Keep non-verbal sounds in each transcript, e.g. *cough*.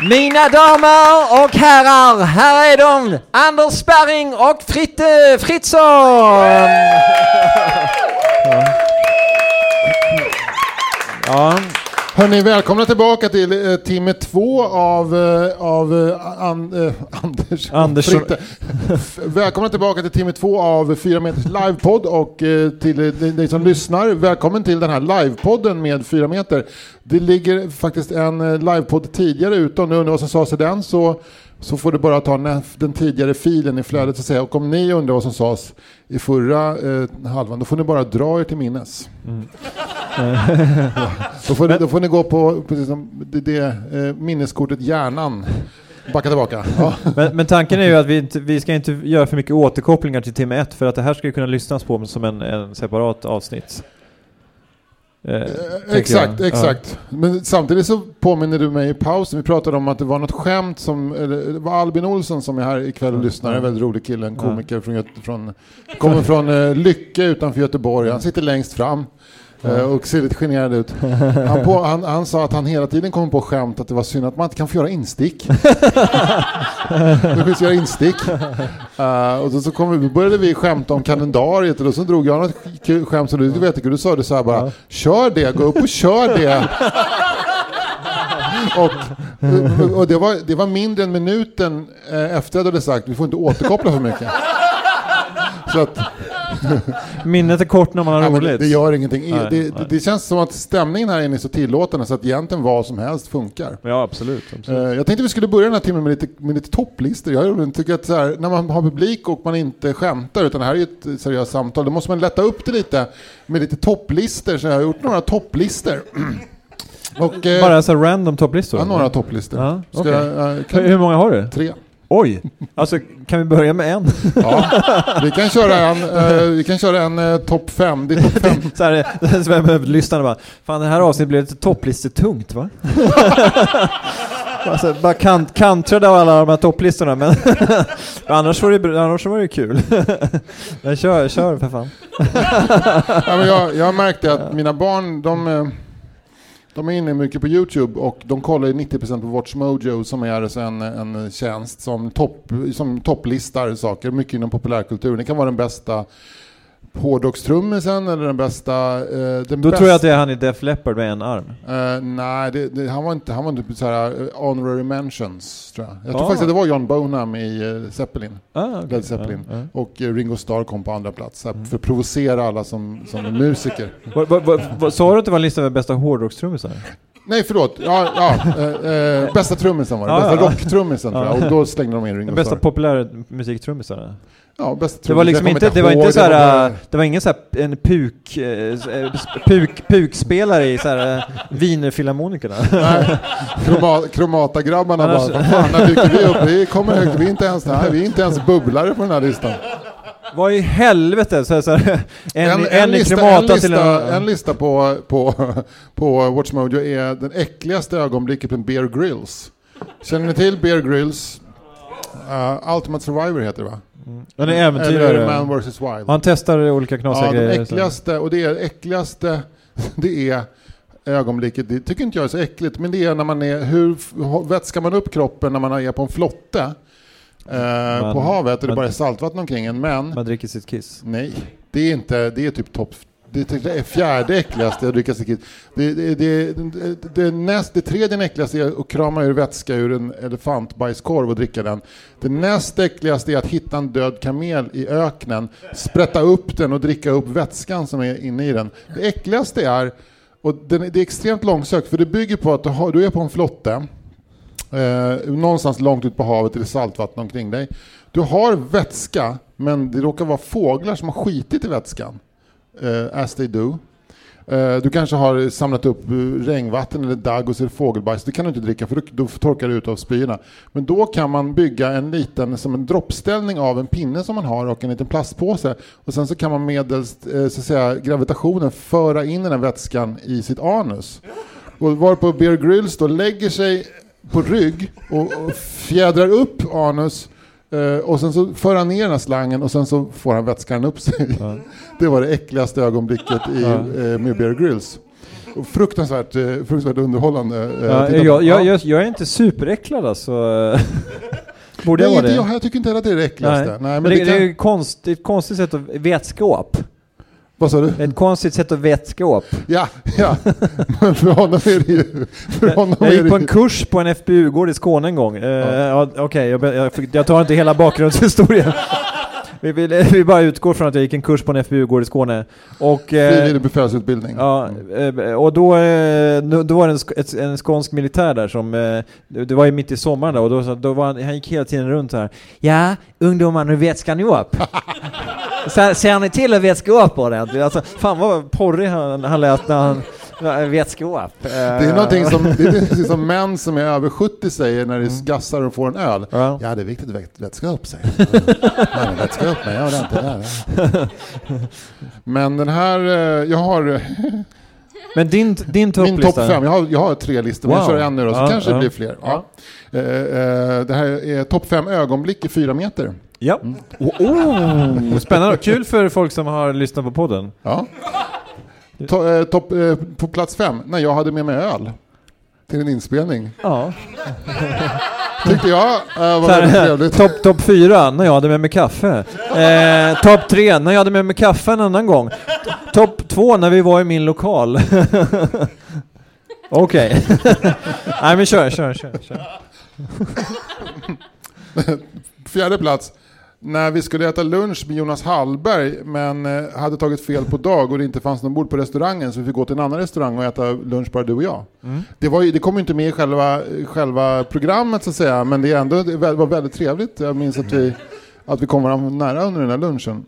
Mina damer och herrar, här är de! Anders Sparring och Fritte Fritzson! Ja. Hörni, välkomna tillbaka till eh, timme två av, eh, av eh, an, eh, Anders och Anders- Fritte. F- välkomna tillbaka till timme två av Fyra meters livepodd och eh, till eh, dig dig som lyssnar, välkommen till den här livepodden med Fyra meter. Det ligger faktiskt en eh, livepodd tidigare ute om du undrar vad som sades i den så så får du bara ta den tidigare filen i flödet så att säga. Och om ni undrar vad som sades i förra eh, halvan, då får ni bara dra er till minnes. *laughs* Då får, ni, då får ni gå på precis som det, det eh, minneskortet hjärnan. Backa tillbaka. *laughs* Ja. Men, men tanken är ju att vi, inte, vi ska inte göra för mycket återkopplingar till timme ett för att det här ska ju kunna lyssnas på som en, en separat avsnitt. Eh, exakt, jag. exakt. Men samtidigt så påminner du mig i pausen, vi pratade om att det var något skämt som, eller det var Albin Olsson som är här ikväll och lyssnar, en väldigt rolig kille, en komiker från, Göte, från kommer från eh, Lycke utanför Göteborg, han sitter längst fram. Eh, Och ser lite generad ut. *laughs* Han, på, han, han sa att han hela tiden kommer på skämt att det var synd att man inte kan få göra instick. *laughs* det finns göra instick. Eh, och då, så kom, vi- började vi skämta om kalendariet och så drog jag något kul skämt som du vet, du sa det så här bara, kör det, gå upp och kör det. och, och det, var, det var mindre än minuten eh, efter att jag hade sagt, vi får inte återkoppla för mycket. Så att, *laughs* Minnet är kort när man har roligt. det gör ingenting. Nej, det, nej. det, känns som att stämningen här inne är så tillåtande så att egentligen vad som helst funkar. Ja, absolut. absolut. Eh, Jag tänkte vi skulle börja den här timmen med lite, med lite topplistor. Jag tycker att så här, när man har publik och man inte skämtar utan det här är ju ett seriöst samtal, då måste man lätta upp det lite med lite topplistor. Så jag har gjort några topplistor. *clears throat* och, eh, Bara så här random topplistor? ja, några topplistor. Ja, okej. jag, eh, kan, hur många har du? tre. Oj! Alltså, kan vi börja med en? Ja, vi kan köra en, eh, vi kan köra en eh, topp fem. Det är topp fem. *laughs* så här, här, lyssnarna bara, fan det här avsnittet blev lite topplissetungt va? *laughs* alltså, bara kant, kantrade av alla de här topplistorna, men *laughs* annars, var det, annars var det kul. men kör, kör för fan. Ja, men jag, jag märkte att mina barn, de, eh, de är inne mycket på Youtube och de kollar 90% på WatchMojo som är alltså en, en tjänst som, topp, som topplistar saker, mycket inom populärkulturen. Det kan vara den bästa hårdrockstrummisen eller den bästa... Eh, den Då bästa, tror jag att det är han i Def Leppard med en arm. Eh, nej, det, det, han var inte, han var inte så här eh, honorary mentions tror jag. Jag tror Ah. faktiskt att det var John Bonham i uh, Zeppelin. Ah, okej. Led Zeppelin. Ja, ja. Och eh, Ringo Starr kom på andra plats här, för att provocera alla som, som är musiker. *laughs* Sa du att det var en lista med bästa hårdrockstrummisar? Nej, förlåt. Ja, ja, eh, eh, bästa trummisen var det. Ja, bästa ja. rocktrummisen tror jag. Och då slängde de in Ringo Den bästa Starr. Ja, bästa Det var liksom inte, det var inte så här, äh, det var ingen så här en puk, eh, puk, pukspelare i så här äh, Wienerfilharmonikerna. Kroma, Kromata-grabbarna Annars- bara, fan, när dyker vi upp? Vi kommer högt, vi är inte ens, nej, vi är inte ens bubblare på den här listan. Vad i helvete? Så, här- så, här, en, en, en, i lista, en, lista, till en... en lista på, på, på WatchMojo är den äckligaste ögonblicket med Bear Grylls. Känner ni till Bear Grylls? Uh, Ultimate Survivor heter det va? Han är Eller äventyrare. Man vs Wild. Han testar olika knasiga Ja, grejer. äckligaste, och det är äckligaste, *laughs* det är ögonblicket, det tycker inte jag är så äckligt, men det är när man är, hur vätskar man upp kroppen när man är på en flotte eh, Man- på havet och det bara är saltvatten omkring en, men Man dricker sitt kiss. nej, det är inte, det är typ topp det typ det fjärde äckligaste att dricka sig. Det, det, det, det, det, näst, det tredje äckligaste är att krama ur vätska ur en elefantbajskorv och dricka den. Det näst äckligaste är att hitta en död kamel i öknen, sprätta upp den och dricka upp vätskan som är inne i den. Det äckligaste är, och den, det är extremt långsökt för det bygger på att du, har, du är på en flotte, eh, någonstans långt ut på havet, eller saltvatten omkring dig. Du har vätska, men det råkar vara fåglar som har skitit i vätskan. Eh, as they do. Eh, du kanske har samlat upp regnvatten eller dagg och fågelbajs. Det kan du inte dricka för då, torkar det ut av spyorna. Men då kan man bygga en liten, som en droppställning av en pinne som man har och en liten plastpåse. Och sen så kan man medelst eh, så att säga, gravitationen föra in den här vätskan i sitt anus. Och varpå Bear Grylls då lägger sig på rygg och, och fjädrar upp anus eh, och sen så för han ner den här slangen och sen så får han vätskan upp sig. Ja. *laughs* Det var det äckligaste ögonblicket i, Ja. eh, med Bear Grylls. Fruktansvärt, eh, fruktansvärt underhållande. Ja, jag, jag, Ja. jag, jag är inte superäcklad alltså. *laughs* Borde jag Nej, vara inte det? jag, jag tycker inte heller att det är det äckligaste. Nej. men men det, det det kan, det är ett konstigt sätt att vetskap. Vad sa du? Ett konstigt sätt att vetskap. Ja, ja. Men *laughs* för honom är det ju... För honom Jag är gick på en kurs på en FBU-gård i Skåne en gång. Ja. Okej, jag, jag, jag tar inte hela bakgrundshistorien. *laughs* Vi, vi, vi bara utgår från att jag gick en kurs på en FBU-gård i Skåne. Och, eh, Frivillig befälsutbildning. Ja, eh, och då, då var det en, skånsk militär där som, det var ju mitt i sommaren då, och då, så- då var han, han gick hela tiden runt här. Ja, ungdomar nu vätskar ni upp. *laughs* Så, ser ni till att vätska upp ordentligt? Alltså, fan vad porrig han, han lät när han upp. Det är någonting som, det är som män som är över 70 säger när det gassar och får en öl. Ja. Ja, det är viktigt att vät- vätska upp sig. Vätska upp mig, ordentligt. Men den här, eh, jag har Men din, din min topp topplista? fem, jag har, jag har tre listor, men jag Wow. kör en nu då, så Ja, kanske det ja. blir fler. Ja. Eh, eh, det här är topp fem ögonblick i fyra meter. Ja. Oh, oh, spännande. Kul för folk som har lyssnat på podden. Ja. To, eh, topp, eh, på plats fem, när jag hade med mig öl till en inspelning. Ja. Tyckte jag eh, var väldigt trevligt. Topp top fyra, när jag hade med mig kaffe. Eh, Topp tre, när jag hade med mig kaffe en annan gång. Topp två, när vi var i min lokal. *laughs* Okej. *laughs* Nej men kör, kör, kör. kör. Fjärde plats. När vi skulle äta lunch med Jonas Hallberg men eh, hade tagit fel på dag och det inte fanns någon bord på restaurangen så vi fick gå till en annan restaurang och äta lunch bara du och jag. Det, var ju, det kom ju inte med i själva, själva programmet så att säga men det, är ändå, det var väldigt trevligt. Jag minns att vi, att vi kom varandra nära under den här lunchen.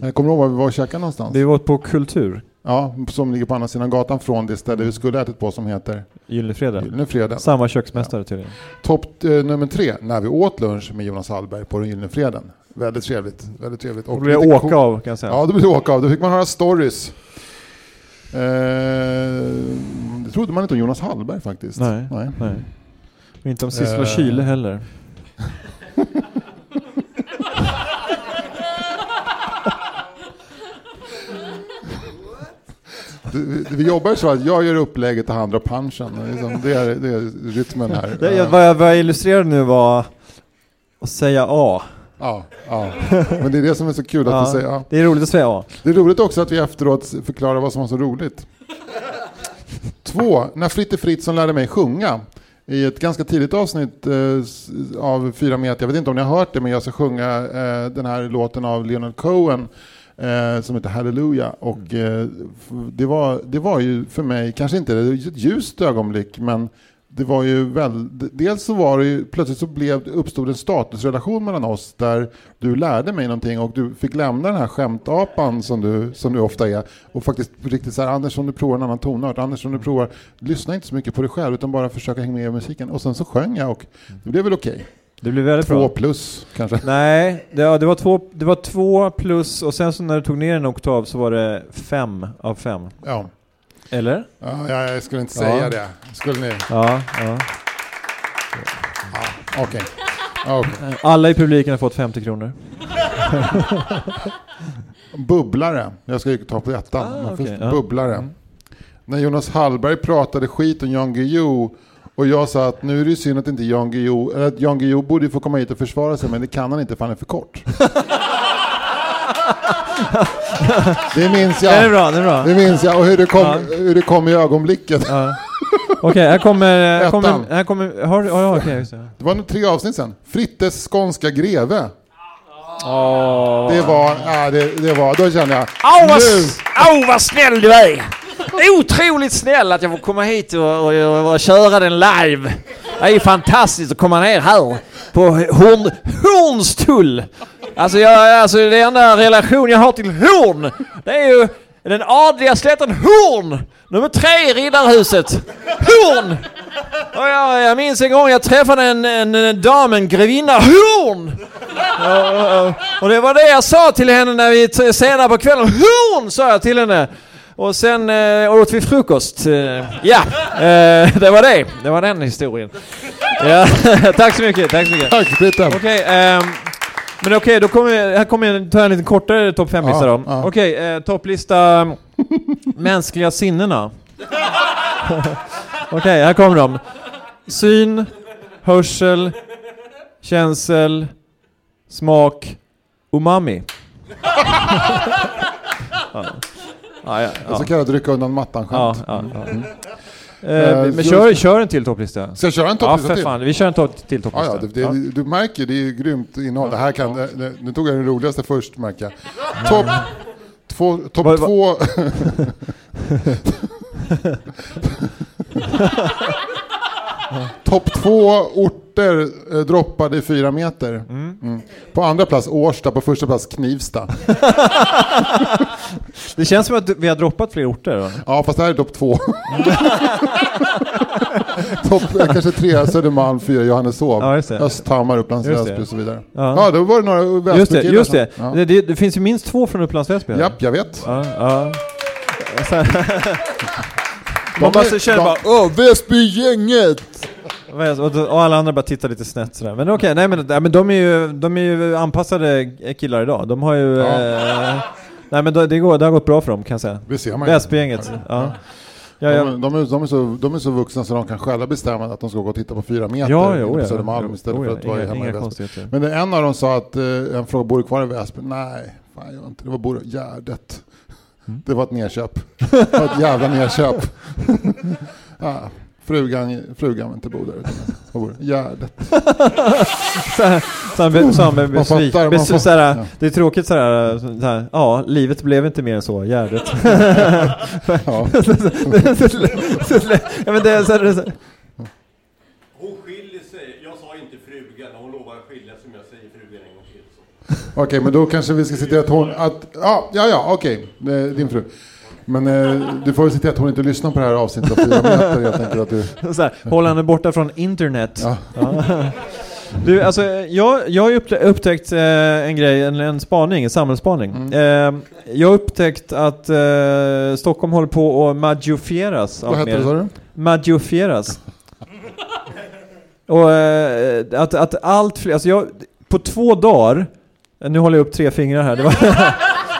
Jag kommer ihåg var vi var och käkade någonstans. Vi var på Kultur, Ja, som ligger på andra sidan gatan från det ställe vi skulle ätit på som heter Gyllene Fredag. Samma köksmästare tydligen. Topp eh, nummer tre, när vi åt lunch med Jonas Hallberg på den Gyllene Freden. Väldigt trevligt. Väldigt trevligt. Och blev lite åka cool- av kan jag säga. Ja, det blev åka av. Då fick man höra stories. Eh, det trodde man inte om Jonas Hallberg faktiskt. Nej. Nej. Nej. Inte om Sissela Eh. Kyle heller. Vi, jobbar ju så att jag gör upplägget och han drar punchen. Det är, liksom, det är, rytmen här. Det, jag, vad, jag, vad jag illustrerade nu var att säga A. Ja, ja. Men det är det som är så kul att Ja. du säger ja. Det är roligt att säga A. Det är roligt också att vi efteråt förklarar vad som var så roligt. Två, när Fritte Fritzson lärde mig sjunga. I ett ganska tidigt avsnitt eh, av Fyra meter, jag vet inte om ni har hört det, men jag ska sjunga eh, den här låten av Leonard Cohen eh, som heter Hallelujah. Och eh, f- det, var, det var ju för mig, kanske inte ett ljust ögonblick, men det var ju väl, dels så var det ju, plötsligt så blev, uppstod en statusrelation mellan oss där du lärde mig någonting och du fick lämna den här skämtapan som du, som du ofta är och faktiskt riktigt så här, Anders om du provar en annan tonart, Anders om du provar, lyssna inte så mycket på dig själv utan bara försöka hänga med i musiken och sen så sjöng jag och det blev väl okej. Det blir väldigt Två bra. plus kanske. Nej, det, ja, det, var två, det var två plus och sen så när du tog ner en oktav så var det fem av fem. Ja. Eller? Ja, jag, skulle inte Ja. säga det. Skulle ni? Ja, ja. Okej. Ja, okej. Alla i publiken har fått 50 kronor. *laughs* Bubblare. Jag ska ju ta på ettan. Ah, ja. Bubblare. Mm. När Jonas Hallberg pratade skit om Jan Guillou och jag sa att nu är det ju synd att inte Jan Guillou, eller att Jan Guillou borde ju få komma hit och försvara sig men det kan han inte för han är för kort. *laughs* det minns Det är jag. bra, det är bra. Det minns jag och hur det kom, Ja. hur det kom i ögonblicket. Ja. Okej, här kommer... Här kommer, här kommer har, okej, just det. Var nog tre avsnitt sen. Frittes skånska greve. Åh. Det var, ja, det, det var, då kände jag, Åh vad, åh, vad snäll du är! Otroligt snäll att jag får komma hit och, och, och, och köra den live. Det är ju fantastiskt att komma ner här. på Horn, Hornstull. Alltså, jag, alltså det enda relation jag har till Horn, det är ju den adliga slätten Horn! Nummer tre i Riddarhuset. Horn! Och jag, jag minns en gång jag träffade en, en, en dam, en grevinna Horn! Och, och, och det var det jag sa till henne när vi senare på kvällen. Horn! sa jag till henne. Och sen eh, åt vi frukost. Eh, ja, eh, det var det. Det var den historien. Ja, *laughs* tack så mycket, tack så mycket. Tack Britten. Okej, ehm, men okej, då kommer, här kommer jag ta en lite kortare topp 5-lista Ja, då. ja. Okej, eh, topplista mänskliga sinnena. *laughs* okej, här kommer de. Syn, hörsel, känsel, smak, umami. *laughs* ja. Ja, ja, Så ja. kallad rycka undan mattan-skämt. Ja, ja, ja. Eh, Eh, men så- kör, kör en till topplista. Ska jag köra en Ja, topplista för till? fan. Vi kör en topp till Ja, topplista. ja, det, det, Ja. Du märker, det är grymt innehåll. Det här kan, det, det, nu tog jag den roligaste först märker jag. Topp två, Vad- topp Topp två orter eh, droppade i fyra meter. Mm. På andra plats Årsta, på första plats Knivsta. *laughs* Det känns som att vi har droppat fler orter. Då. Ja, fast det här är topp två. *laughs* topp eh, kanske tre, Södermalm, fyra, Johanneshov, Ja. Östhammar, Upplands. Väsby och så vidare. Ja. Ja, då var det några Just det, just det. Ja. Det, det. Det finns ju minst två från Upplands Väsby. Japp, jag vet. Ja, ja. *laughs* Man bara känner bara Åh, Väsbygänget! och, alla andra bara tittar lite snett sådär. Men okej, nej men, nej, men de, är ju, de är ju anpassade killar idag. De har ju... Ja. Eh, nej men det, går, det har gått bra för dem kan jag säga. Det ser man. Väsbygänget. Ja. Ja, ja. De, de, är, de, är så, de är så vuxna så de kan själva bestämma att de ska gå och titta på fyra meter Ja, jo, på ja. Södermalm istället jo, för ja. att vara Inga- hemma i Väsby. Men en av dem sa att, eh, en fråga, bor du kvar i Väsby? Nej, fan jag inte det. var bor Gärdet. Mm. Det var ett nedköp. Det var ett jävla nedköp. ja, frugan, frugan inte bo där. utan bor? Gärdet. Det är tråkigt sådär, sådär, ja, livet blev inte mer än så, Gärdet. Ja. ja, men det är så här, det är så här, Hon skiljer sig. Jag sa inte frugan. Hon lovar att skilja sig om jag säger frugan en gång Okej, men då kanske vi ska se till att hon... Att, ja, ja, ja okej. Eh, Din fru. Men eh, du får väl se till att hon inte lyssnar på det här avsnittet av fyra meter. Att du, *laughs* så här, hålla henne borta från internet. ja. Du, alltså, jag, jag har ju upptä- upptäckt eh, en grej, en, en spaning, en samhällsspaning. Mm. Eh, jag har upptäckt att eh, Stockholm håller på att magifieras Vad mer. det sa du? Magifieras. Och eh, att, att allt fler, alltså jag, på två dagar, nu håller jag upp tre fingrar här, det var, *laughs*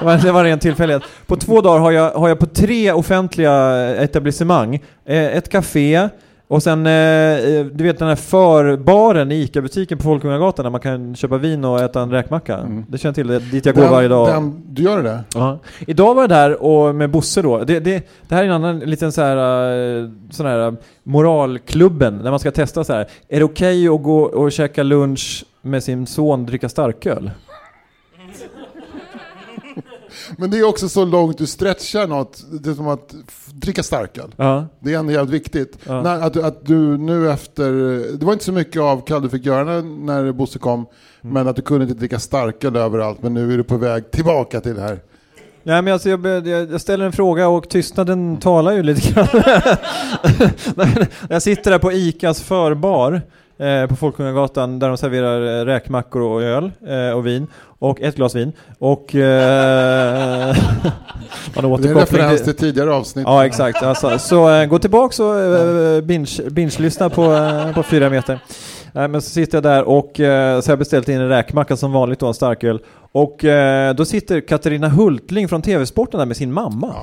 det var, det var en ren tillfällighet. På två dagar har jag, har jag på tre offentliga etablissemang, eh, ett café, och sen, eh, du vet den här förbaren i ICA-butiken på Folkungagatan där man kan köpa vin och äta en räkmacka. Mm. Det känner jag till, det, dit jag går Den- varje dag. Den, du gör det? Ja. Idag var jag där och med Bosse då. Det, det, det här är en annan liten så här, eh, sån här eh, moralklubben där man ska testa så här. Är det okej att gå och käka lunch med sin son och dricka starköl? Men det är också så långt du stretchar något. Det är som att dricka starköl. Ja. Det är ändå jävligt viktigt. Ja. När, att, att du nu efter... Det var inte så mycket av kall du fick göra när, när Bosse kom. Mm. Men att du kunde inte dricka starköl överallt. Men nu är du på väg tillbaka till det här. Nej men alltså jag, jag, ställer en fråga och tystnaden talar ju lite grann. *laughs* Jag sitter där på ICAs förbar eh, på Folkungagatan där de serverar eh, räkmackor och öl eh, och vin och ett glas vin och eh, *laughs* man Det är en referens till- tidigare avsnitt. Ja exakt, alltså, så gå tillbaks och binge, binge-lyssna på, äh, på fyra meter. Men så sitter jag där och så har jag beställt in en räkmacka som vanligt då, en starköl. Och då sitter Katarina Hultling från TV-sporten där med sin mamma.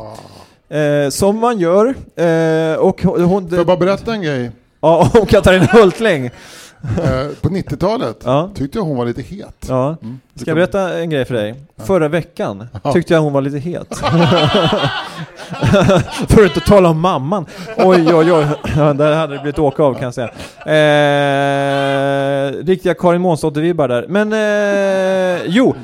Eh, som man gör. Eh, och hon Får jag bara berätta en grej? Ja, och Katarina *laughs* Hultling. Eh, på 90-talet Ja. tyckte jag hon var lite het. Ja. Mm. Ska jag berätta en grej för dig? Förra veckan Ja. tyckte jag hon var lite het. *laughs* *laughs* för att inte tala om mamman. Oj, oj, oj. Ja, där hade det blivit åka av kan jag säga. Eh, riktiga Karin Månsdotter-vibbar där. Men, eh, jo.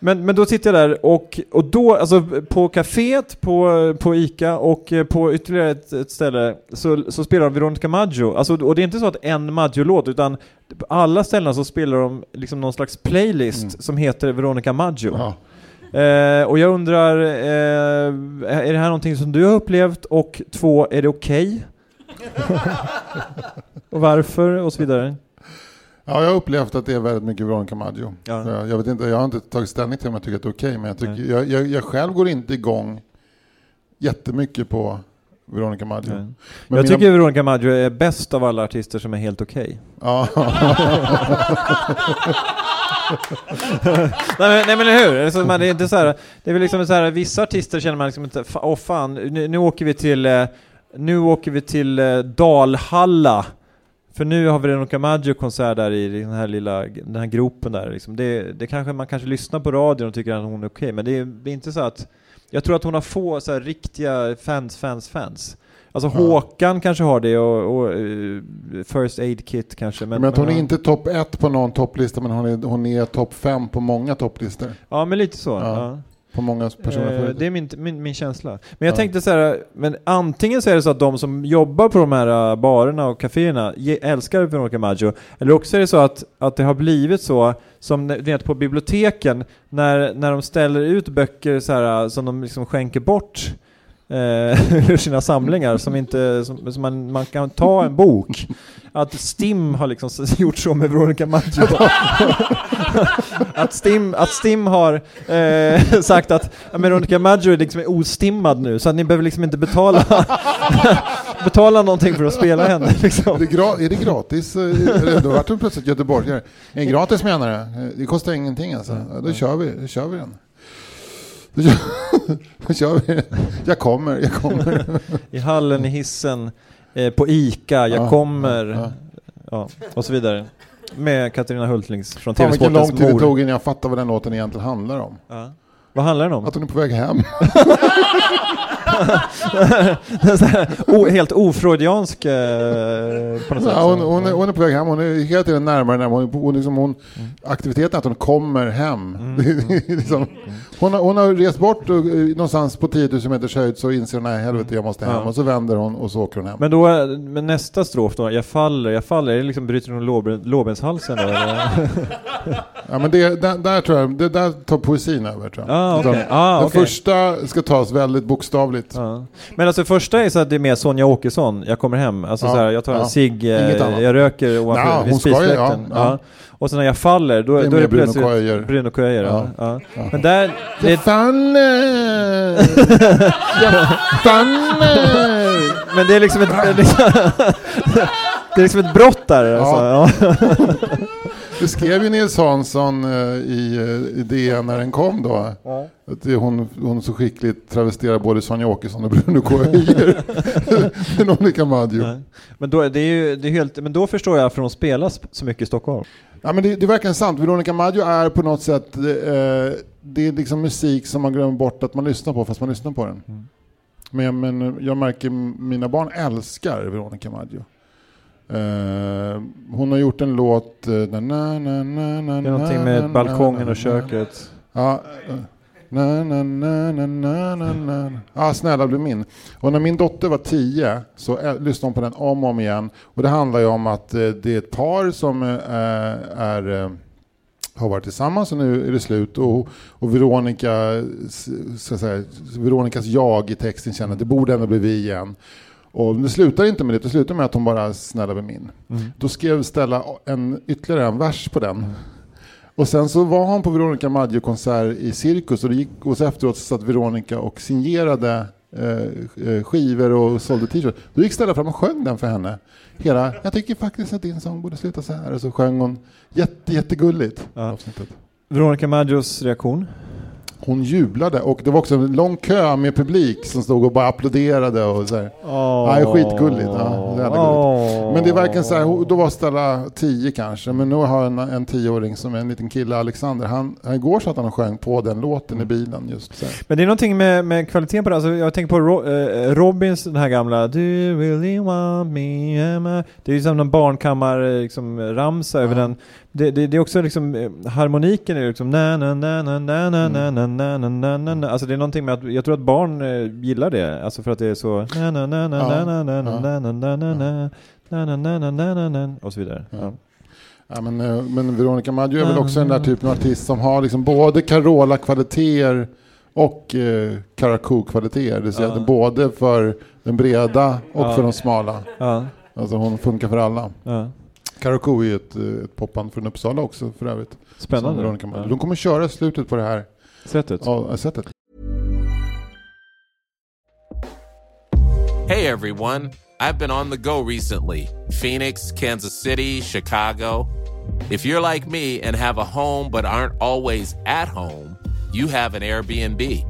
Men, men då sitter jag där och, och då, alltså på kaféet, på, på Ica och eh, på ytterligare ett, ett ställe så, så spelar de Veronica Maggio. Alltså, och det är inte så att en Maggio-låt, utan på alla ställen så spelar de liksom någon slags playlist Mm. som heter Veronica Maggio. Ja. Eh, och jag undrar, eh, är det här någonting som du har upplevt? Och två, är det okej? *laughs* och varför? Och så vidare. Ja, jag har upplevt att det är väldigt mycket Veronica Maggio. Ja. Jag, vet inte, jag har inte tagit ställning till om jag tycker att det är okej, men jag, tycker, jag, jag, jag själv går inte igång jättemycket på Veronica Maggio. Jag mina- tycker Veronica Maggio är bäst av alla artister som är helt okej. Ja. *laughs* nej, men, nej hur? Alltså, man, det är inte så här, det är väl liksom så här, vissa artister känner man liksom inte, åh fan, nu, nu åker vi till, eh, nu åker vi till eh, Dalhalla. För nu har vi Veronica Maggio konsert där i den här lilla, den här gropen där liksom. det, det kanske, man kanske lyssnar på radion och tycker att hon är okej, men det är, det är inte så att, jag tror att hon har få så här riktiga fans, fans, fans. Alltså Ja. Håkan kanske har det och, och eh, First Aid Kit kanske. Men, Men hon är ja. inte topp ett på någon topplista, men hon är, hon är topp fem på många topplistor. Ja men lite så. Ja. På många personer. Eh, det är min, min, min känsla. Men jag Ja. tänkte så här, men antingen så är det så att de som jobbar på de här äh, barerna och kaféerna älskar Veronica Maggio, eller också är det så att, att det har blivit så, som vet på biblioteken, när, när de ställer ut böcker så här, äh, som de liksom skänker bort eh, *laughs* ur sina samlingar, som, inte, som, som man, man kan ta en bok. *laughs* Att Stim har liksom *laughs* gjort så med Veronica Maggio. *laughs* att, Stim, att Stim har eh, *laughs* sagt att Veronica Maggio är liksom ostimmad nu, så att ni behöver liksom inte betala, betala någonting för att spela henne. Är Liksom. det, gra- är det gratis? Eh, Då vart hon plötsligt göteborgare. Är det gratis menar du? Eh, Det kostar ingenting alltså. Ja, då kör vi, då kör vi den. Då kör vi. Jag kommer, jag kommer. I hallen, i hissen, eh, på ICA, jag Ja, kommer, ja, ja, och så vidare. Med Katarina Hultlings från Fan vilken lång TV-sportens tid det mor. tog innan jag fattade vad den låten egentligen handlar om. Vad handlar den om? Att hon är på väg hem. *laughs* O, helt ofreudiansk eh, på något sätt. Ja, hon, hon, är, hon är på väg hem, hon är hela tiden närmare, närmare. Hon, hon, liksom, hon, Mm. aktiviteten att hon kommer hem. *laughs* Det är liksom, hon, har, hon har rest bort och, eh, någonstans på 10 000 meters höjd så inser hon nej helvete jag måste hem. Ja. Och så vänder hon och så åker hon hem. Men då, men nästa strof då, jag faller, jag faller, är det liksom bryter hon lårben- lårbenshalsen då eller? *laughs* Ja, men det, där, där tror jag, det där tar poesin över tror jag. Ah. Utan Ah, Den okej. första ska tas väldigt bokstavligt. Ja. Men alltså första är så att det är mer Sonja Åkesson, jag kommer hem. Alltså Ja, så här, jag tar en cigg, jag röker ovanför Ja, vid spisfläkten. ja, ja. Ja. Och sen när jag faller, då, Det är då är det Bruno plötsligt. Bruno Köijer. Ja. Ja. Ja. Men där, det, faller! *laughs* Faller! men det är liksom ett, det är liksom, *laughs* liksom ett brott där. Alltså. Ja. *laughs* Det skrev ju Nils Hansson eh, i, eh, i DN när den kom då. Att det, hon, hon så skickligt travesterar både Sonja Åkesson och Bruno Köijer. Veronica Maggio. Men då, det är ju, det är helt, men då förstår jag för hon spelas så mycket i Stockholm. Ja, men det, det är verkligen sant. Veronica Maggio är på något sätt, eh, det är liksom musik som man glömmer bort att man lyssnar på fast man lyssnar på den. Mm. Men, jag- men jag märker mina barn älskar Veronica Maggio. Eh, hon har gjort en låt... eh, na, na, na, na, na, Det är någonting med balkongen och köket. Ja. Eh, Na, na, na, na, na, na, na. Ja, snälla bli min. Och när min dotter var tio så lyssnade hon på den om och om igen. Och det handlar ju om att eh, det är ett par som eh, är, eh, har varit tillsammans och nu är det slut. Och, och Veronica, så säga, Veronicas jag i texten känner att det borde ändå bli vi igen. Och det slutar inte med det, det slutar med att hon bara snälla bli min. Mm. Då skrev Stella en, ytterligare en vers på den. Och sen så var han på Veronica Maggio-konsert i Cirkus och, det gick, och så efteråt så satt Veronica och signerade eh, eh, skivor och sålde t-shirts. Då gick Stella fram och sjöng den för henne. Hela, jag tycker faktiskt att din sång borde sluta så här. Och så sjöng hon jätte, jättegulligt. Ja. Veronica Maggios reaktion? Hon jublade och det var också en lång kö med publik som stod och bara applåderade och så här. Åh. Ja, skitgulligt. Ja, det gulligt. Men det är verkligen så här, då var Stella 10 kanske, men nu har en, en tioåring som är en liten kille, Alexander, han, han igår satt han och sjöng på den låten i bilen just så här. Men det är någonting med, med kvaliteten på det. Alltså, jag tänker på Ro, eh, Robins, den här gamla Do you really want me? am I-" Det är ju som någon barnkammar liksom, ramsa över den. Det, det, det är också liksom, eh, harmoniken är liksom na na na na na na na na na na na na na Alltså det är någonting med att, jag tror att barn eh, gillar det. Alltså för att det är så na na na na na na na na na na na na na na na na na na na och så vidare. Ja. Ja, men, eh, men Veronica Maggio är väl också den där typen av artist som har liksom både Carola-kvaliteter och eh, Karakou-kvaliteter. Det vill säga Ja. både för den breda och Ja. för de smala. Ja. Alltså hon funkar för alla. Ja. Karakou är ett, eh, ett popband från Uppsala också för övrigt. Spännande. Ja. De kommer köra slutet på det här Sättet. ja, sättet. Hey everyone, I've been on the go recently Phoenix, Kansas City, Chicago. If you're like me and have a home but aren't always at home, you have an Airbnb.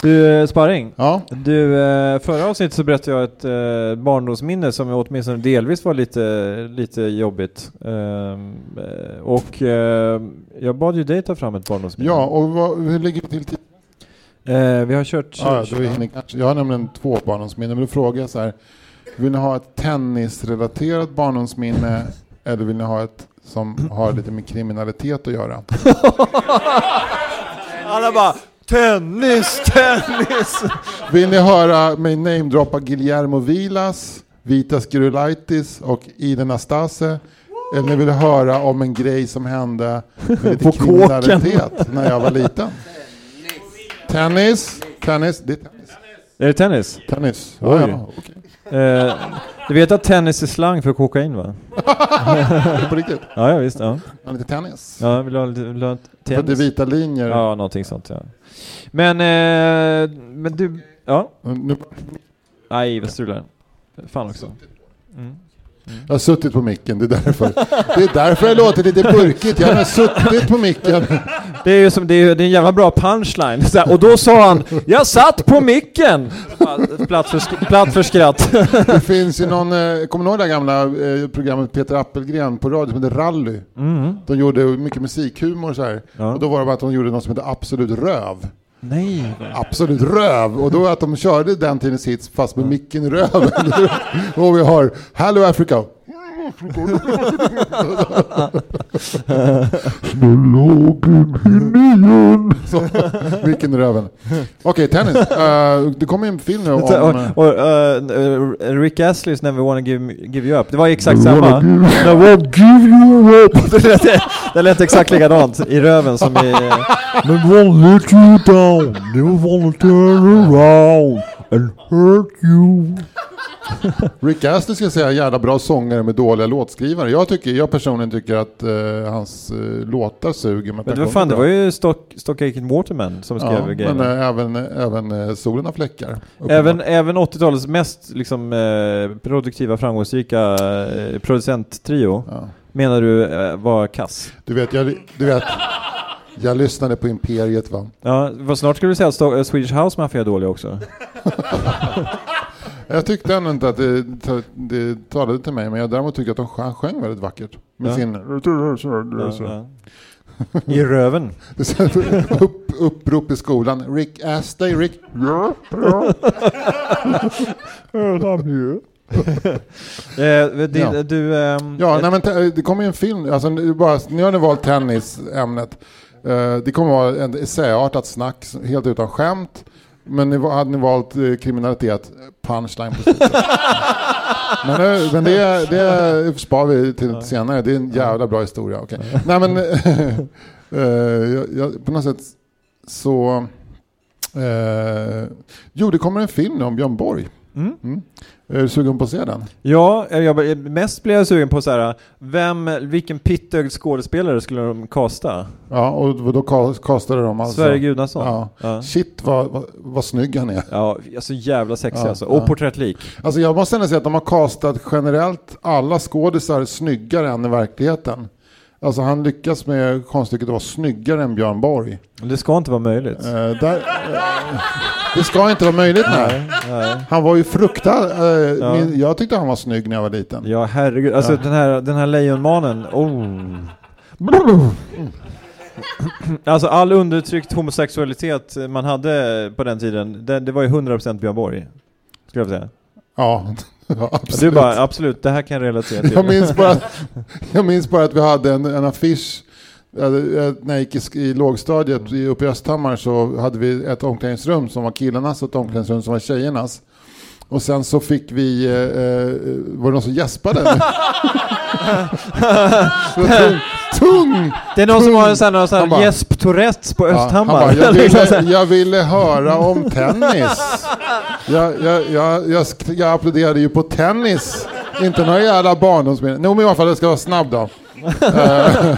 Du, eh, Sparring. Ja, Du, eh, förra avsnittet så berättade jag ett eh, barndomsminne som åtminstone delvis var lite, lite jobbigt. Ehm, eh, och jag bad ju dig ta fram ett barndomsminne. ja och vad, hur ligger det till? vi har kört... ja, då hinner. Jag har nämligen två barndomsminnen, men då frågar jag så här. Vill ni ha ett tennisrelaterat barndomsminne eller vill ni ha ett som har lite med kriminalitet att göra? *laughs* Alla bara tennis, tennis! Vill ni höra mig namedroppa Guillermo Vilas, Vitas Gerulaitis och Iden Nastase? Eller ni vill höra om en grej som hände med lite På kåken. kriminalitet när jag var liten? Tennis, tennis, det är tennis. Är det tennis? Tennis. Oj. Ja, ja, okej. Eh, du vet att tennis är slang för kokain va? *laughs* På riktigt? Ja, ja visst. Ja, Ja, lite tennis. ja vill du ha lite vill du ha För att det tennis? vita linjer. Ja, någonting sånt ja. Men, eh, men du... Ja? Nu, Nej, vad strular. Fan också. Mm. Jag har suttit på micken, det är därför. Det är därför jag låter lite burkigt. Jag har suttit på micken. Det är ju som, det är, det är en jävla bra punchline. Och då sa han Jag satt på micken! Platt för, platt för skratt. Det finns ju någon, eh, kommer du ihåg det gamla eh, programmet Peter Appelgren på radio som heter Rally? Mm. De gjorde mycket musikhumor så här. Ja. Och då var det bara att de gjorde något som heter Absolut Röv. Nej. Absolut Röv! Och då att de körde den tidens hits fast med micken i röven. *laughs* och vi har Hello Africa. Så, micken i röven. Okej, tennis. Eh, det kommer en film nu om... Och, och, eh, Rick Astley's Never Wanna Give, give You Up, det var ju exakt samma. Never wanna give you up. *laughs* *laughs* det, lät, det lät exakt likadant i röven som i... Never wanna let you down, never wanna turn around and hurt you. Rick Astley ska jag säga jävla bra sångare med dåliga låtskrivare. Jag, tycker, jag personligen tycker att eh, hans eh, låtar suger. Men, Men det var fan, det var ju Stock, Stock Aitken Waterman som skrev ja, grejerna. Men äh, även, även äh, Solen har fläckar. Även, även 80-talets mest liksom, eh, produktiva, framgångsrika eh, producenttrio Ja. menar du eh, var kass? Du vet, jag, du vet, jag lyssnade på Imperiet va. Ja, snart skulle du säga att eh, Swedish House Mafia är dåliga också. *laughs* Jag tyckte ändå inte att det, det talade till mig, men jag däremot tycker att de sjöng, sjöng väldigt vackert. Med Ja. sin... Ja, ja. I röven. *laughs* Upp, upprop i skolan. Rick Astley, Rick... Ja, ja. *laughs* Eh, det, Ja. Du, ehm, Ja, ett- nej, men te- det kommer ju en film, alltså, nu, bara, nu har ni valt tennisämnet. Uh, det kommer vara en essäartat snack, helt utan skämt. Men ni, hade ni valt eh, kriminalitet, punchline på. *laughs* Men, eh, men det, det spar vi till senare. Det är en jävla bra historia. Okay. Nej, men, *laughs* eh, jag, jag, på något sätt så... Eh, jo, det kommer en film om Björn Borg. Mm. Mm. Är du sugen på att se den? Ja, jag, mest blev jag sugen på så här, vem, vilken pittögd skådespelare skulle de kasta? Ja, och då ka- castade de alltså... Sverre Gudnason? Ja. Ja. Shit vad, vad, vad snygg han är. Ja, alltså jävla sexig Ja, alltså. Och ja. porträttlik. Alltså jag måste ändå säga att de har castat generellt alla skådisar snyggare än i verkligheten. Alltså han lyckas med konststycket att vara snyggare än Björn Borg. Det ska inte vara möjligt. Eh, där, eh, *laughs* det ska inte vara möjligt. Nej. Han var ju fruktansvärt... Eh, Ja. min- Jag tyckte han var snygg när jag var liten. Ja, herregud. Alltså Ja. den här, den här lejonmanen, oh. *clears throat* Alltså all undertryckt homosexualitet man hade på den tiden, det, det var ju 100% Björn Borg. Skulle jag säga. Ja, *laughs* ja Du absolut. bara, absolut, det här kan jag relatera till. Jag minns bara, jag minns bara att vi hade en, en affisch När jag gick i, lågstadiet i- uppe i Östhammar så hade vi ett omklädningsrum som var killarnas och ett omklädningsrum som var tjejernas. Och sen så fick vi, eh, eh, var det någon som gäspade? *laughs* Tung, tung! Det är någon som har en sån här, någon sån Han här bara- Jesp Tourettes på Ja, Östhammar. bara, jag, ville, jag ville höra om tennis. Jag, jag, jag, jag, jag applåderade ju på tennis. Inte några jävla barndomsminnen. No, men i alla fall, jag ska vara snabb då. Eh,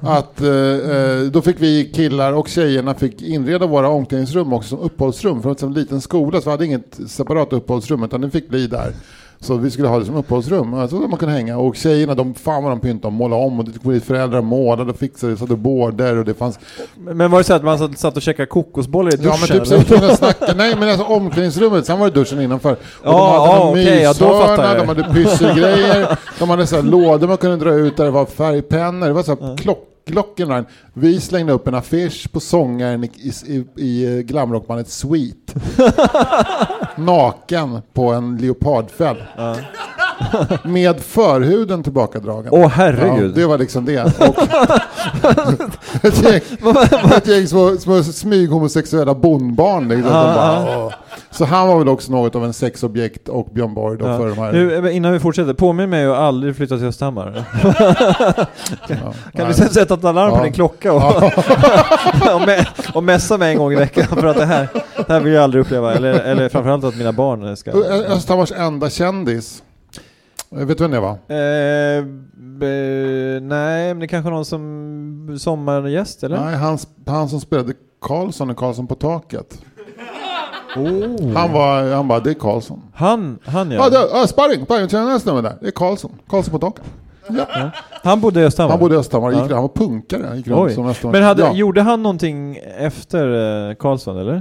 *laughs* att eh, då fick vi killar och tjejerna fick inreda våra omklädningsrum också som uppehållsrum. För det var en liten skola så vi hade inget separat uppehållsrum utan det fick bli där. Så vi skulle ha det som uppehållsrum, alltså där man kunde hänga. Och tjejerna, de, fan vad de pyntade och målade om. Och det kom dit föräldrar målade och fixade, satte border och det fanns Men var det så att man satt- och käkade kokosbollar i duschen? Ja men typ så *laughs* snackade. Nej men alltså omklädningsrummet, sen var det duschen innanför. Och Ja, de hade ja, ja, då myshörna, jag. de hade pysselgrejer, de hade så här lådor man kunde dra ut där det var färgpennor, det var så här klock, klockan Vi slängde upp en affisch på sångaren i, i, i, glamrockbandet Sweet. *laughs* Naken på en leopardfäll. *laughs* Med förhuden tillbakadragen. Åh herregud. Ja, det var liksom det. *laughs* Och *laughs* ett gäng, ett gäng små, små smyghomosexuella bondbarn. Liksom, som Ja, bara, åh. Så han var väl också något av en sexobjekt och Björn Borg då Ja. för de här... Nu, innan vi fortsätter, påminn mig att aldrig flytta till Östhammar. ja, Kan nej. du sätta ett alarm på Ja. din klocka och, och, me, och messa mig en gång i veckan för att det här, det här vill jag aldrig uppleva. Eller, eller framförallt att mina barn ska... Ö- Östhammars enda kändis. Eh, Vet du vem det var? Eh, be, nej, men det är kanske någon som sommargäst eller? Nej, han, han som spelade Karlsson i Karlsson på taket. Oh. Han var, han bara, det är Karlsson. Han, han Ja, ja. det, ja sparring, sparring, tjena nästa nummer där. Det är Karlsson. Karlsson på taket. Ja. Han bodde i Östhammar? Han bodde i Östhammar, Ja. han var punkare. Han gick runt som Östhammar. Men hade, ja. gjorde han någonting efter eh, Karlsson eller?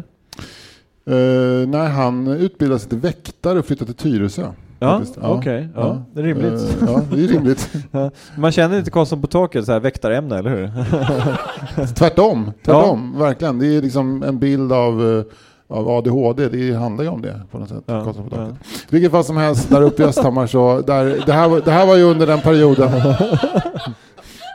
Eh, nej, han utbildade sig till väktare och flyttade till Tyresö. Ja, okej. Ja, det är rimligt. Eh, ja, det är rimligt. *laughs* Ja. Man känner inte Karlsson på taket så här väktarämne, eller hur? *laughs* tvärtom, tvärtom. Verkligen. Det är liksom en bild av, eh, av ADHD. Det handlar ju om det på något sätt. Ja, på ja. taket. Vilket fall som helst, där uppe i Östhammar så, där, det, här, var- det här var ju under den perioden.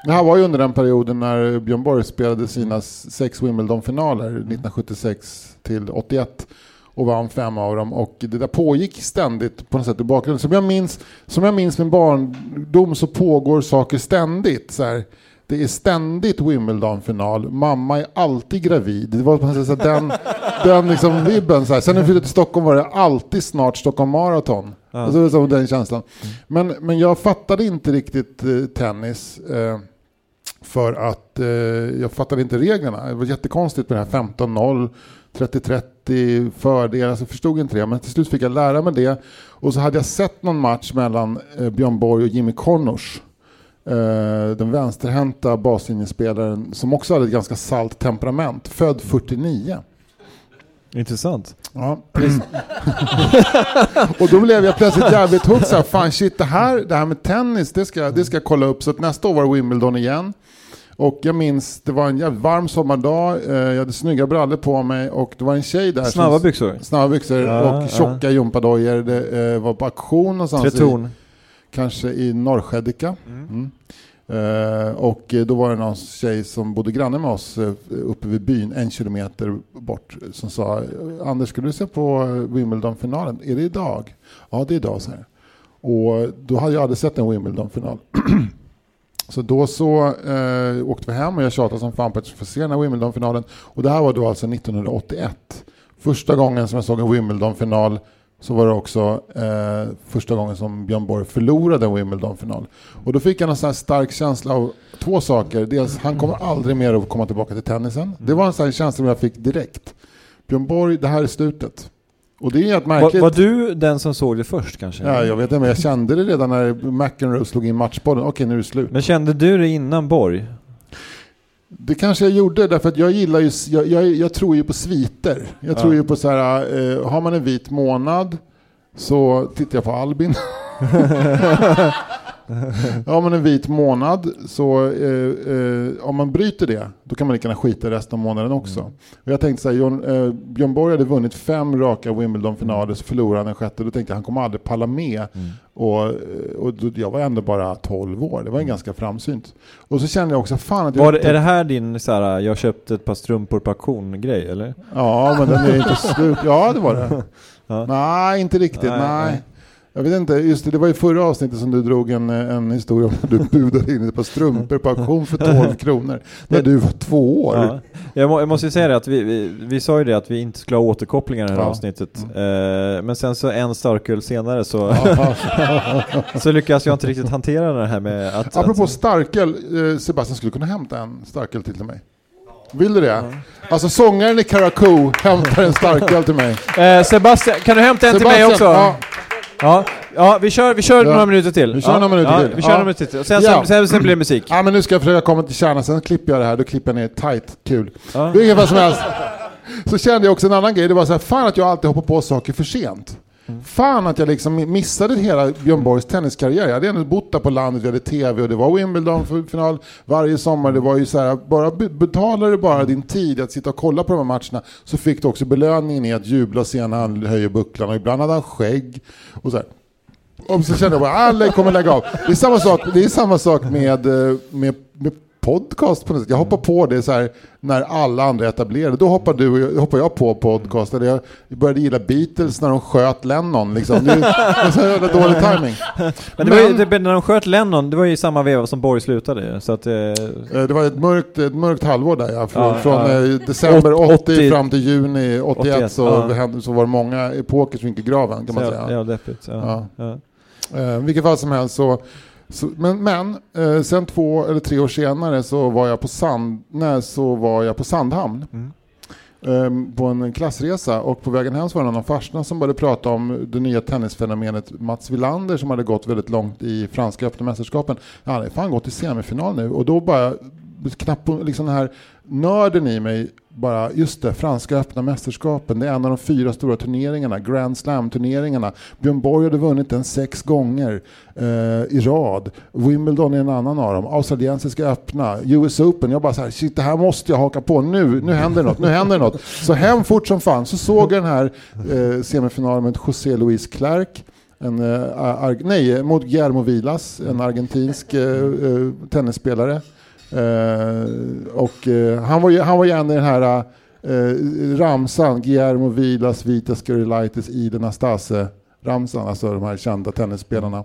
Det här var ju under den perioden när Björn Borg spelade sina sex Wimbledon-finaler 1976 till 81 och vann fem av dem och det där pågick ständigt på något sätt i bakgrunden. Som jag minns, som jag minns min barndom så pågår saker ständigt. Så här. Det är ständigt Wimbledon-final, mamma är alltid gravid. Det var på något sätt så här den, *laughs* den liksom vibben. Så här. Sen när vi flyttade till Stockholm var det alltid snart Stockholm Marathon. Ja. Alltså, så den känslan. Men, men jag fattade inte riktigt eh, tennis. Eh, för att eh, jag fattade inte reglerna. Det var jättekonstigt med det här 15-0, 30-30, fördel. Alltså jag förstod inte det. Men till slut fick jag lära mig det. Och så hade jag sett någon match mellan eh, Björn Borg och Jimmy Connors. Eh, den vänsterhänta baslinjespelaren som också hade ett ganska salt temperament. Född 49. Intressant. Ja. *laughs* och då blev jag plötsligt jävligt hooked. Fan shit, det här, det här med tennis, det ska, det ska jag kolla upp. Så nästa år var det Wimbledon igen. Och jag minns, det var en jävligt varm sommardag. Eh, jag hade snygga brallor på mig och det var en tjej där. Snabba som, byxor. Snabba byxor Ja, och tjocka gympadojor. Det eh, var på auktion någonstans. i- Tretorn. kanske i Norrskedika. Mm. Eh, och eh, då var det någon tjej som bodde granne med oss uppe vid byn, en kilometer bort, som sa Anders, skulle du se på Wimbledon-finalen? Är det idag? Ja, det är idag, så här. Och då hade jag aldrig sett en Wimbledon-final. *clears throat* så då så eh, åkte vi hem och jag tjatade som fan på att få se den här Wimbledon-finalen. Och det här var då alltså 1981. Första gången som jag såg en Wimbledon-final så var det också eh, första gången som Björn Borg förlorade en Wimbledon-final. Och då fick jag en sån här stark känsla av två saker. Dels, han kommer aldrig mer att komma tillbaka till tennisen. Det var en sån här känsla som jag fick direkt. Björn Borg, det här är slutet. Och det är Var, märkligt. var du den som såg det först kanske? Ja, jag vet inte, men jag kände det redan när McEnroe slog in matchbollen. Okej, nu är det slut. Men kände du det innan Borg? Det kanske jag gjorde, därför att jag gillar ju, jag, jag, jag tror ju på sviter. Jag tror ju på så här, eh, har man en vit månad så tittar jag på Albin. *laughs* *laughs* har man en vit månad så eh, eh, om man bryter det, då kan man lika gärna skita resten av månaden också. Mm. Och jag tänkte så här, John, eh, Björn Borg hade vunnit fem raka Wimbledon-finaler, så förlorade han den sjätte. Då tänkte jag han kommer aldrig palla med. Mm. Och, och då, jag var ändå bara 12 år, det var en ganska framsynt. Och så kände jag också, fan att jag... Var det, är det här din så här, jag köpte ett par strumpor på auktion-grej eller? Ja, men den är inte slut. Ja, det var det. *laughs* Ja. Nej, inte riktigt. Nej, Nej. nej. Jag vet inte, just det, det var i förra avsnittet som du drog en, en historia om att du budade in ett par strumpor på auktion för 12 kronor. När du var två år. Ja. Jag, må, jag måste ju säga det att vi, vi, vi sa ju det att vi inte skulle ha återkopplingar i det här Ja. avsnittet. Eh, men sen så en starköl senare så, *laughs* så lyckas jag inte riktigt hantera det här med att... Apropå att, starköl, eh, Sebastian skulle kunna hämta en starköl till mig. Vill du det? Alltså sångaren i Karakou hämtar en starköl till mig. eh, Sebastian, kan du hämta en till mig också? ja, Ja, ja vi kör, vi kör Ja. några minuter till. Vi kör ja. några minuter till. Vi kör några minuter till. Och sen, sen, sen, sen blir det *clears throat* musik. ja, men nu ska jag försöka komma till kärnan, sen klipper jag det här, då klipper jag ner tight, kul. Ja. Det är inget vad som helst. Så kände jag också en annan grej, det var så här, fan att jag alltid hoppar på saker för sent. Fan att jag liksom missade hela Björn Borgs tenniskarriär. Jag hade ändå bott där på landet, vi hade tv och det var Wimbledon-final varje sommar. Det var ju så här, bara betalar du bara din tid att sitta och kolla på de här matcherna så fick du också belöningen i att jubla och se när han höjer bucklan och ibland hade han skägg. Och så här. Och så kände jag bara, alla kommer lägga av. Det är samma sak, det är samma sak med, eh, med, med podcast på något sätt. Jag hoppar på det så här när alla andra är etablerade. Då hoppar, du, och jag- hoppar jag på podcast. Eller jag började gilla Beatles när de sköt Lennon. Liksom. Det är så jävla dålig timing. Men det var ju, det, när de sköt Lennon, det var ju i samma veva som Borg slutade så att... Eh, Eh, Det var ett mörkt, ett mörkt halvår där ja. Från, Ja, från ja. eh, december 80, 80 fram till juni 81, 81, så, ja. så var det många epoker som gick i graven kan man säga. jävla deppigt. Ja. Ja. Vilket fall som helst så, så men, men eh, sen två eller tre år senare så var jag på Sandnäs så var jag på Sandhamn. Mm. eh, på en klassresa och på vägen hem så var det någon av farsorna som började prata om det nya tennisfenomenet Mats Wilander som hade gått väldigt långt i franska öppna mästerskapen. Han hade fan gått till semifinal nu och då bara knappt liksom den här nörden i mig bara, just det, franska öppna mästerskapen, det är en av de fyra stora turneringarna, Grand Slam-turneringarna. Björn Borg hade vunnit den sex gånger eh, i rad. Wimbledon är en annan av dem. Australiensiska öppna, US Open. Jag bara så här, shit det här måste jag haka på nu, nu händer det något, nu händer något. Så hem fort som fan, så såg jag den här eh, semifinalen med José Luis Clark. En, eh, nej, mot Guillermo Vilas, en argentinsk eh, eh, tennisspelare. Eh, och eh, han var ju han var gärna i den här eh, ramsan, Guillermo Vilas, Vitas Gerulaitis, Iden Nastase ramsan, alltså de här kända tennisspelarna.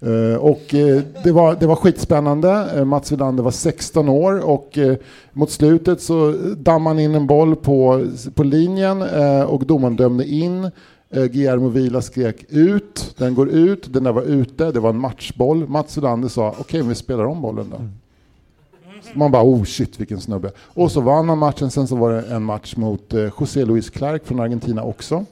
Eh, och eh, det, var, det var skitspännande. Eh, Mats Wilander var 16 år och eh, mot slutet så dammade han in en boll på, på linjen eh, och domaren dömde in. Eh, Guillermo Vila skrek ut, den går ut, den där var ute, det var en matchboll. Mats Wilander sa okej, vi spelar om bollen då. Mm. Man bara oh shit vilken snubbe. Och så vann han matchen, sen så var det en match mot eh, José Luis Clark från Argentina också.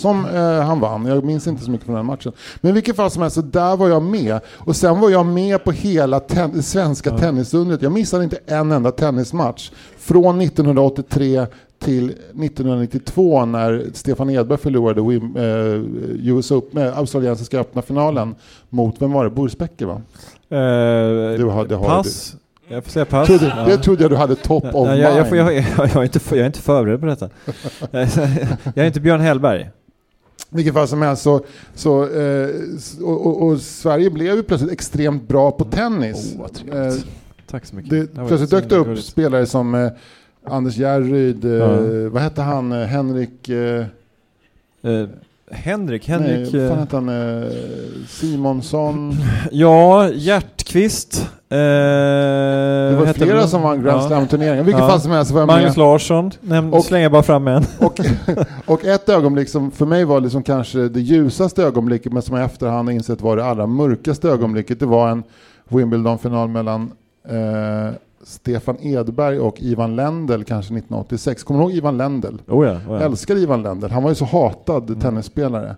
Som eh, han vann, jag minns inte så mycket från den matchen. Men i vilket fall som helst, så där var jag med. Och sen var jag med på hela ten- svenska tennisundret. Jag missade inte en enda tennismatch. Från 1983 till 1992 när Stefan Edberg förlorade Wim, eh, US Open, eh, australiensiska öppna finalen mot, vem var det? Boris Becker va? Eh, Du har pass. Jag får säga pass. Trodde, Ja. Det trodde jag du hade top of Ja, jag, jag, får- mind. jag, jag, jag, är inte, jag är inte förberedd på detta. jag är inte Björn Hellberg. Vilket fall som helst så, så eh, och, och, och Sverige blev ju plötsligt extremt bra på tennis. Oh. Eh, Tack så mycket. det, var plötsligt dök det upp gulligt. spelare som eh, Anders Järryd, eh, Ja. vad hette han, eh, Henrik, Henrik, Nej, fan eh, hette han? Eh, Simonsson. *laughs* ja, Hjärtqvist. Eh, Det var flera som vann Grand Slam-turneringar. I vilket Ja. fall som helst var jag Magnus med. Larsson, Näm, Och- slänger bara fram en. *laughs* Och, och ett ögonblick som för mig var liksom kanske det ljusaste ögonblicket men som jag efterhand insett var det allra mörkaste ögonblicket. Det var en Wimbledon-final mellan eh, Stefan Edberg och Ivan Lendl kanske 1986. Kommer du ihåg Ivan Lendl? Oh ja, oh ja. Älskar Ivan Lendl. Han var ju så hatad tennisspelare.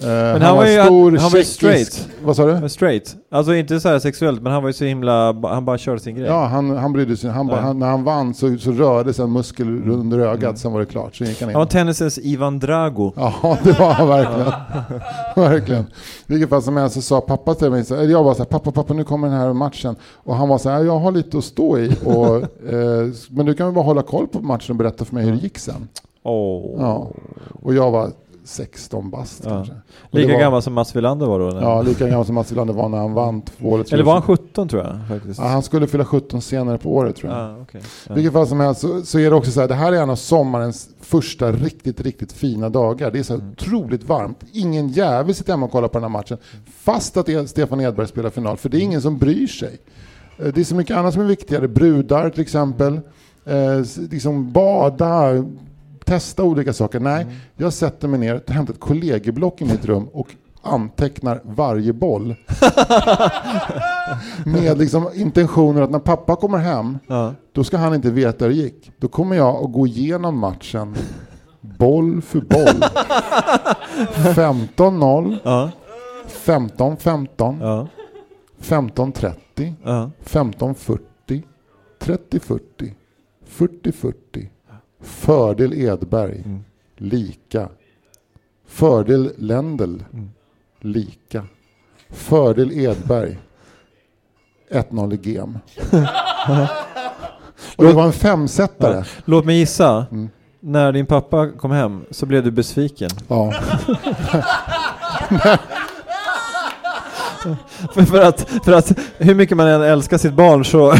Eh, Men han var ju- han- han var straight. Vad sa du? Straight. Alltså inte så här sexuellt, men han var ju så himla... Han bara körde sin grej. Ja, han, han brydde sig. Han bara, han, när han vann så, så rörde sig en muskel under ögat, sen var det klart. Så gick han in. Han var tennisens Ivan Drago. Ja, det var han verkligen. *laughs* verkligen. Vilket fall som helst så sa pappa till mig, så, jag var så här, pappa, pappa nu kommer den här matchen. Och han var så här, jag har lite att stå i. *laughs* Och, eh, men du kan väl bara hålla koll på matchen och berätta för mig hur det gick sen. Åh. Ja. Och jag var 16 bast Ja. kanske. Och Lika var, gammal som Mats Wilander var då? eller? Ja, lika gammal som Mats Wilander var när han vann två eller tre Eller var han år. 17 tror jag faktiskt? Ja, han skulle fylla 17 senare på året tror jag. Ah. I Ja. vilket fall som helst så, så är det också så här, det här är en av sommarens första riktigt, riktigt fina dagar. Det är så här otroligt varmt. Ingen jävel sitter hemma och kollar på den här matchen. Fast att E- Stefan Edberg spelar final, för det är ingen som bryr sig. Eh, Det är så mycket annat som är viktigare. Brudar till exempel. Eh, liksom bada, testa olika saker. Nej, jag sätter mig ner, tar hämtar ett kollegieblock i mitt rum och antecknar varje boll. *laughs* Med liksom intentionen att när pappa kommer hem Ja. då ska han inte veta hur det gick. Då kommer jag att gå igenom matchen boll för boll. *laughs* 15-0, Ja. 15-15, Ja. 15-30, Ja. 15-40, 30-40, 40-40. Fördel Edberg, Mm. lika. Fördel Lendl, Mm. lika. Fördel Edberg, 1-0 i gem. Och det var en femsetare. Låt mig gissa. Mm. När din pappa kom hem så blev du besviken. Ja. *laughs* *laughs* *laughs* För, för, att, för att hur mycket man än älskar sitt barn så... *laughs* *laughs*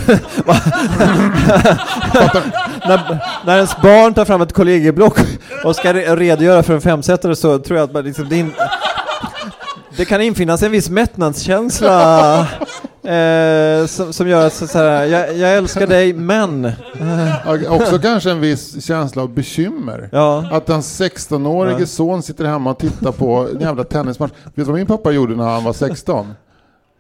när, när ens barn tar fram ett kollegieblock och ska redogöra för en femsättare så tror jag att man liksom, det, in, det kan infinnas en viss mättnadskänsla eh, som, som gör att så, så här, jag, jag älskar dig men... *laughs* Också kanske en viss känsla av bekymmer. Ja, Att hans 16-årige Ja. son sitter hemma och tittar på en jävla tennismatch. Vet du vad min pappa gjorde när han var 16?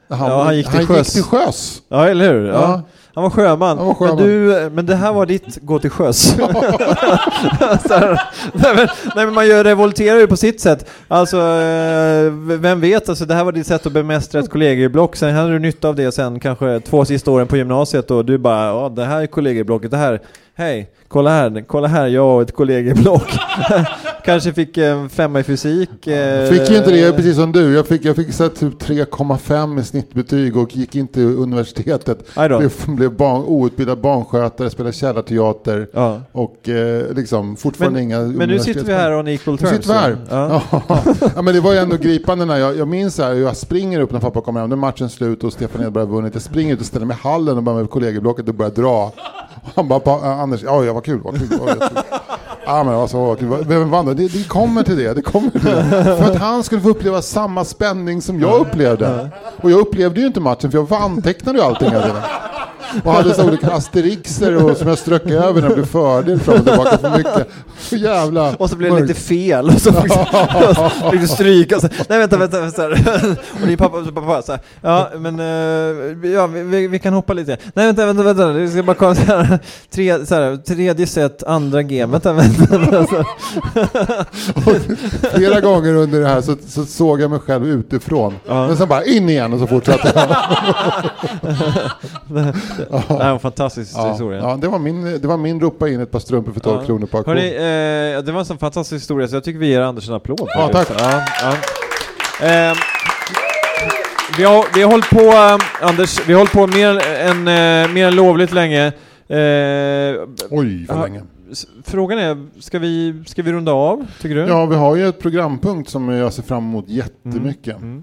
Han, Ja, han gick till han sjöss. gick till sjöss. ja eller hur? Ja. Han var sjöman. Han var sjöman. Men, du, men det här var ditt gå till sjöss. *laughs* här, nej, men, nej men man gör, revolterar ju på sitt sätt. Alltså, eh, vem vet, alltså, det här var ditt sätt att bemästra ett kollegieblock. Sen hade du nytta av det sen kanske två sista åren på gymnasiet och du bara, ja det här är kollegieblocket, det här, hej, kolla här, kolla här, jag och ett kollegieblock. *laughs* kanske fick en femma i fysik. eh, Fick ju inte det, precis som du. Jag fick, jag fick så typ 3,5 i snittbetyg och gick inte universitetet. Blev, blev barn, outbildad barnskötare, spelade källarteater Ja. och eh, liksom fortfarande Men, inga men nu sitter vi här on equal Nu terms. sitter vi här. Ja. Ja. *laughs* ja, men det var ju ändå gripande när jag, jag minns här, jag springer upp när pappa kommer hem, nu är matchen slut och Stefan Edberg har vunnit. Jag springer ut och ställer mig i hallen och börjar med kollegieblocket och börjar dra. *laughs* Han bara, "Pa- äh, Anders, ja, ja vad kul, vad kul. Vad kul. *laughs* Ja men alltså, vad kul. Vem vann då? Det, det kommer till det, det kommer till det. För att han skulle få uppleva samma spänning som jag upplevde. Och jag upplevde ju inte matchen för jag antecknade ju allting hela tiden. Och hade så olika asterixer och som jag strök över när det blev fördel fram och tillbaka för mycket. Så jävla Och så blev det mörkt. lite fel och så fick, *laughs* fick du stryka. Så, nej vänta, vänta, vänta. Och din pappa, pappa så här, ja men eh, ja, vi- vi, kan hoppa lite. Nej vänta, vänta, vänta. Vi ska bara kolla så här, tre, så här, tredje set, andra. Vänta, vänta. vänta. Flera gånger under det här så, så såg jag mig själv utifrån. Ja. Men sen bara in igen och så fortsatte jag. *laughs* *laughs* Det här var en fantastisk Ja, historia. ja, det, var min, det var min ropa in ett par strumpor för 12 Ja. kronor på auktion. Eh, det var en sån fantastisk historia så jag tycker vi ger Anders en applåd. Ja, tack. Ja, ja. Ehm, vi, har, vi har hållit på, eh, Anders, vi har hållit på mer än, eh, mer än lovligt länge. Eh, Oj, för Ja. länge. frågan är, ska vi, ska vi runda av, tycker du? Ja, vi har ju ett programpunkt som jag ser fram emot jättemycket. Mm. Eh, Eh,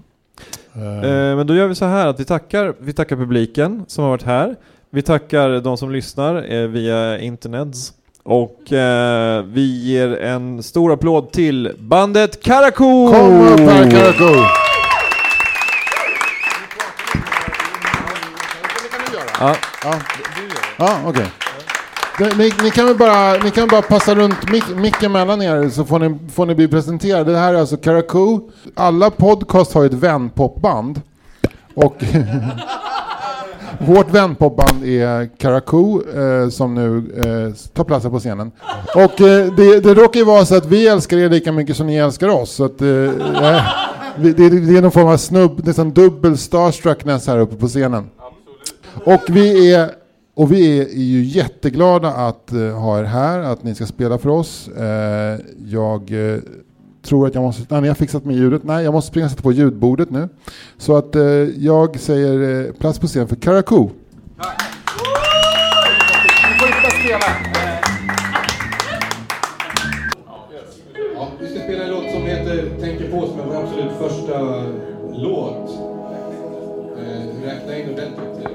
men då gör vi så här att vi tackar, vi tackar publiken som har varit här. Vi tackar de som lyssnar eh, via internet. Och eh, vi ger en stor applåd till bandet Karakou! Kom upp här Karakou! Ja. Ja, ja okej. Ni, ni, kan väl bara, ni kan bara passa runt mic, micken mellan er så får ni, får ni bli presenterade. Det här är alltså Karakou. Alla podcast har ju ett vänpopband. Och *laughs* vårt vänpopband är Karakou eh, som nu eh, tar plats här på scenen. Och eh, det, det råkar ju vara så att vi älskar er lika mycket som ni älskar oss. Så att, eh, eh det, det är någon form av snubb, nästan dubbel starstruckness här uppe på scenen. Och vi är, och vi är ju jätteglada att eh, ha er här, att ni ska spela för oss. Eh, jag eh, tror att jag måste, nej, ni har fixat med ljudet, nej jag måste springa och sätta på ljudbordet nu. Så att jag säger plats på scen för Karakou. Tack! Ja, vi ska spela en låt som heter Tänker på som är vår absolut första låt. Räkna in ordentligt.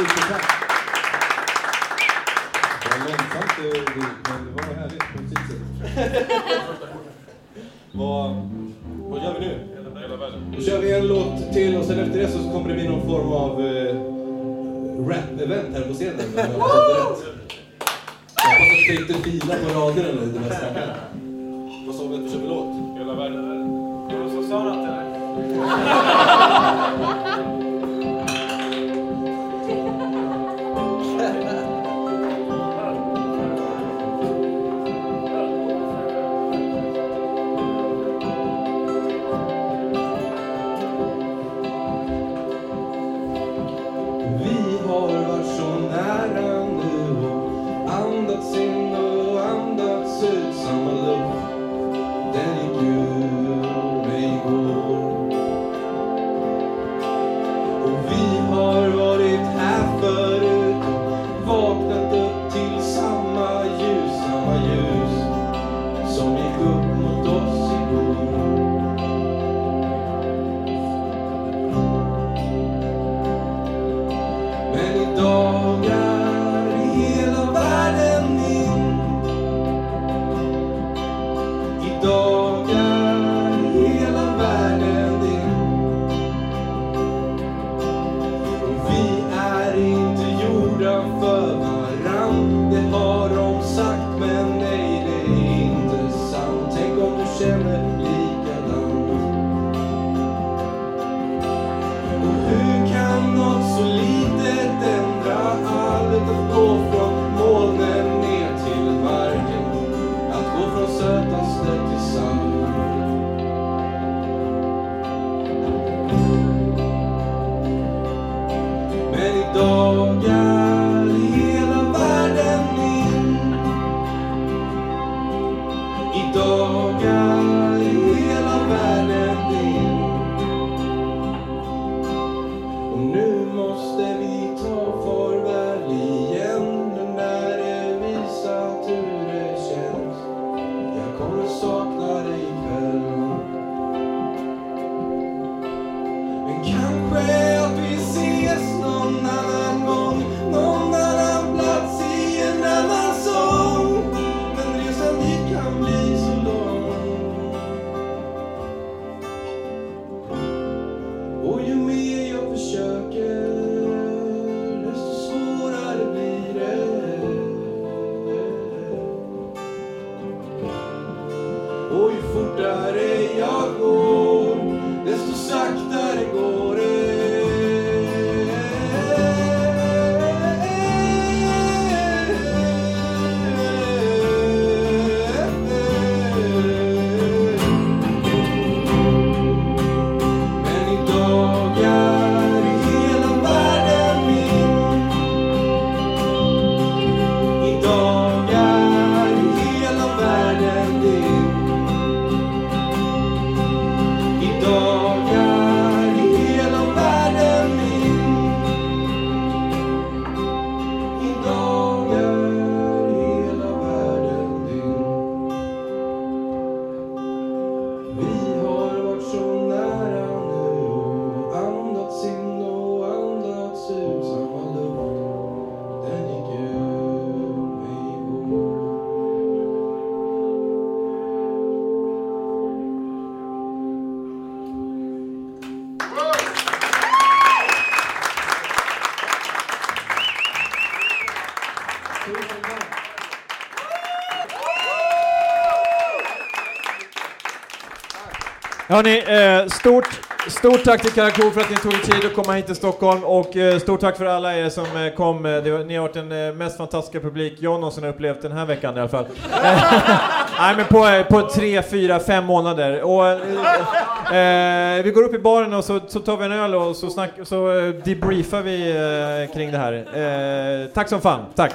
Supertack! Det var långsamt men det var härligt på sitt sätt. *laughs* Vad, gör vi nu? Då kör vi en låt till och sen efter det så kommer det bli någon form av eh, rap-event här på scenen. *laughs* Hörni, eh, stort, stort tack till Karakor för att ni tog er tid att komma hit till Stockholm och eh, stort tack för alla er som eh, kom. Eh, var, ni har varit den eh, mest fantastiska publik jag någonsin har upplevt den här veckan i alla fall. *laughs* Nej, men på, eh, på tre, fyra, fem månader. Och, vi går upp i baren och så, så tar vi en öl och så, snack, så debriefar vi kring det här. tack som fan, tack!